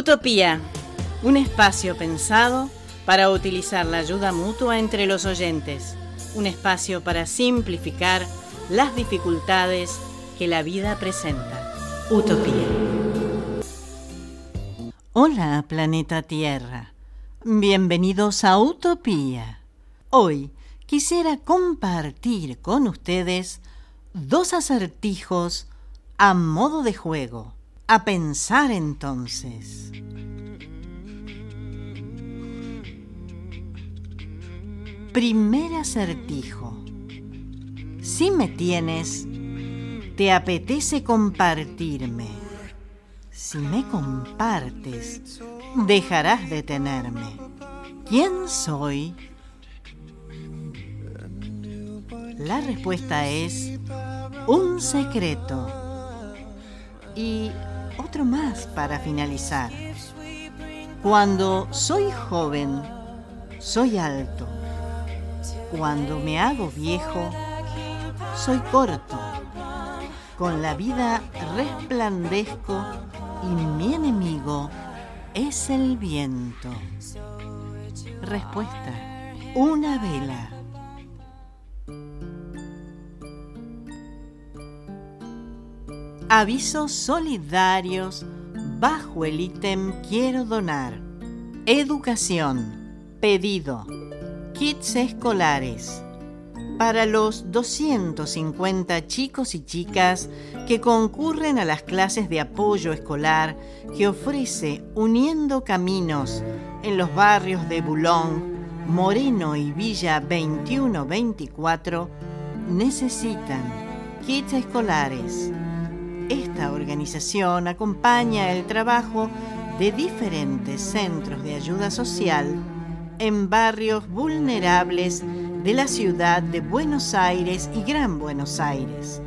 Utopía, un espacio pensado para utilizar la ayuda mutua entre los oyentes, un espacio para simplificar las dificultades que la vida presenta. Utopía. Hola, planeta Tierra. Bienvenidos a Utopía. Hoy quisiera compartir con ustedes dos acertijos a modo de juego. A pensar entonces. Primer acertijo. Si me tienes, te apetece compartirme. Si me compartes, dejarás de tenerme. ¿Quién soy? La respuesta es un secreto. Y otro más para finalizar. Cuando soy joven, soy alto. Cuando me hago viejo, soy corto. Con la vida resplandezco y mi enemigo es el viento. Respuesta. Una vela. Avisos solidarios bajo el ítem Quiero donar. Educación. Pedido. Kits escolares. Para los 250 chicos y chicas que concurren a las clases de apoyo escolar que ofrece Uniendo Caminos en los barrios de Boulogne, Moreno y Villa 2124, necesitan kits escolares esta organización acompaña el trabajo de diferentes centros de ayuda social en barrios vulnerables de la ciudad de Buenos Aires y Gran Buenos Aires,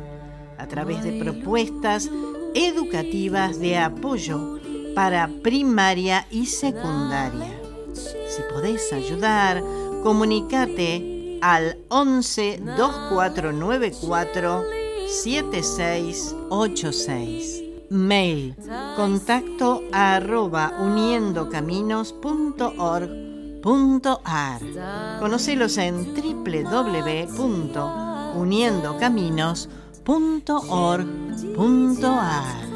a través de propuestas educativas de apoyo para primaria y secundaria. Si podés ayudar, comunícate al 11 2494 7686. Mail contacto arroba uniendocaminos.org.ar. Conocelos en www.uniendocaminos.org.ar.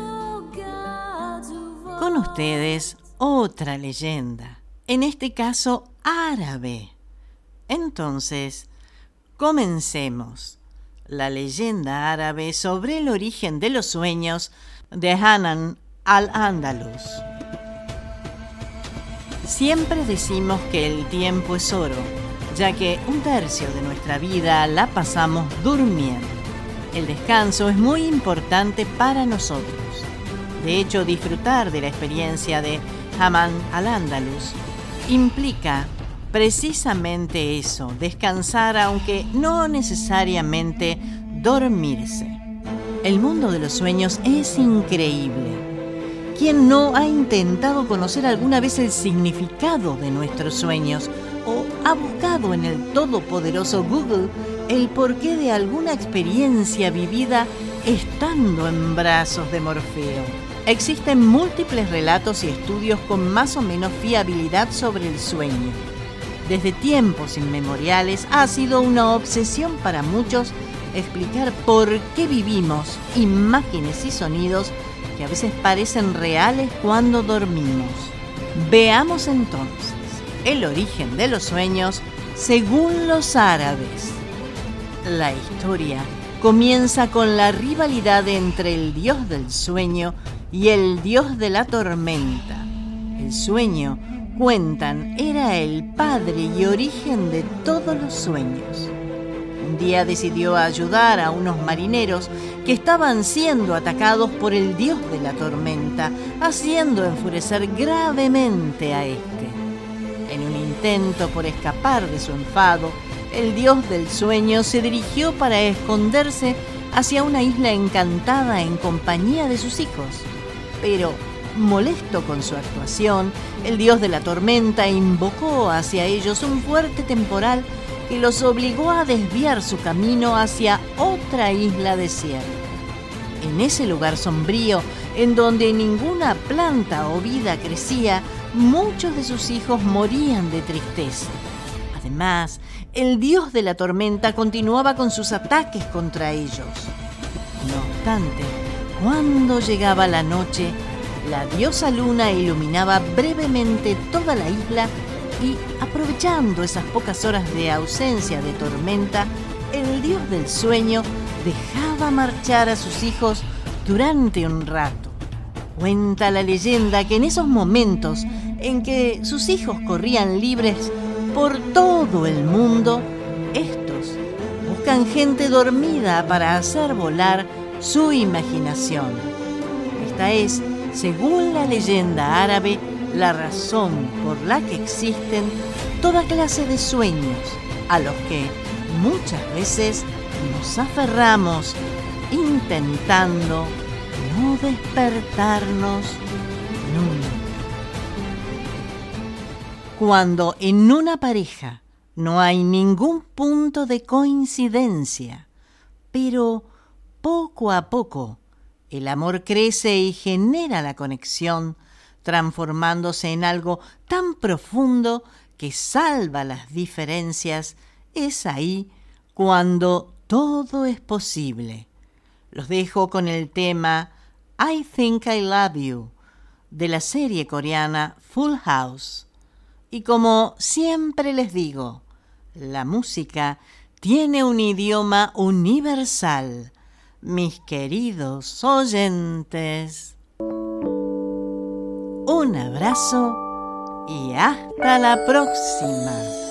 Con ustedes otra leyenda, en este caso árabe. Entonces, comencemos la leyenda árabe sobre el origen de los sueños de Hanan al-Ándalus. Siempre decimos que el tiempo es oro, ya que un tercio de nuestra vida la pasamos durmiendo. El descanso es muy importante para nosotros. De hecho, disfrutar de la experiencia de Haman al-Ándalus implica precisamente eso, descansar aunque no necesariamente dormirse. El mundo de los sueños es increíble. ¿Quién no ha intentado conocer alguna vez el significado de nuestros sueños o ha buscado en el todopoderoso Google el porqué de alguna experiencia vivida estando en brazos de Morfeo? Existen múltiples relatos y estudios con más o menos fiabilidad sobre el sueño desde tiempos inmemoriales ha sido una obsesión para muchos explicar por qué vivimos imágenes y sonidos que a veces parecen reales cuando dormimos. Veamos entonces el origen de los sueños según los árabes. La historia comienza con la rivalidad entre el dios del sueño y el dios de la tormenta. El sueño cuentan, era el padre y origen de todos los sueños. Un día decidió ayudar a unos marineros que estaban siendo atacados por el dios de la tormenta, haciendo enfurecer gravemente a este. En un intento por escapar de su enfado, el dios del sueño se dirigió para esconderse hacia una isla encantada en compañía de sus hijos. Pero Molesto con su actuación, el dios de la tormenta invocó hacia ellos un fuerte temporal que los obligó a desviar su camino hacia otra isla desierta. En ese lugar sombrío, en donde ninguna planta o vida crecía, muchos de sus hijos morían de tristeza. Además, el dios de la tormenta continuaba con sus ataques contra ellos. No obstante, cuando llegaba la noche, la diosa luna iluminaba brevemente toda la isla y, aprovechando esas pocas horas de ausencia de tormenta, el dios del sueño dejaba marchar a sus hijos durante un rato. Cuenta la leyenda que en esos momentos en que sus hijos corrían libres por todo el mundo, estos buscan gente dormida para hacer volar su imaginación. Esta es, según la leyenda árabe, la razón por la que existen toda clase de sueños a los que muchas veces nos aferramos intentando no despertarnos nunca. Cuando en una pareja no hay ningún punto de coincidencia, pero poco a poco el amor crece y genera la conexión, transformándose en algo tan profundo que salva las diferencias, es ahí cuando todo es posible. Los dejo con el tema I Think I Love You de la serie coreana Full House. Y como siempre les digo, la música tiene un idioma universal, mis queridos oyentes. Un abrazo y hasta la próxima.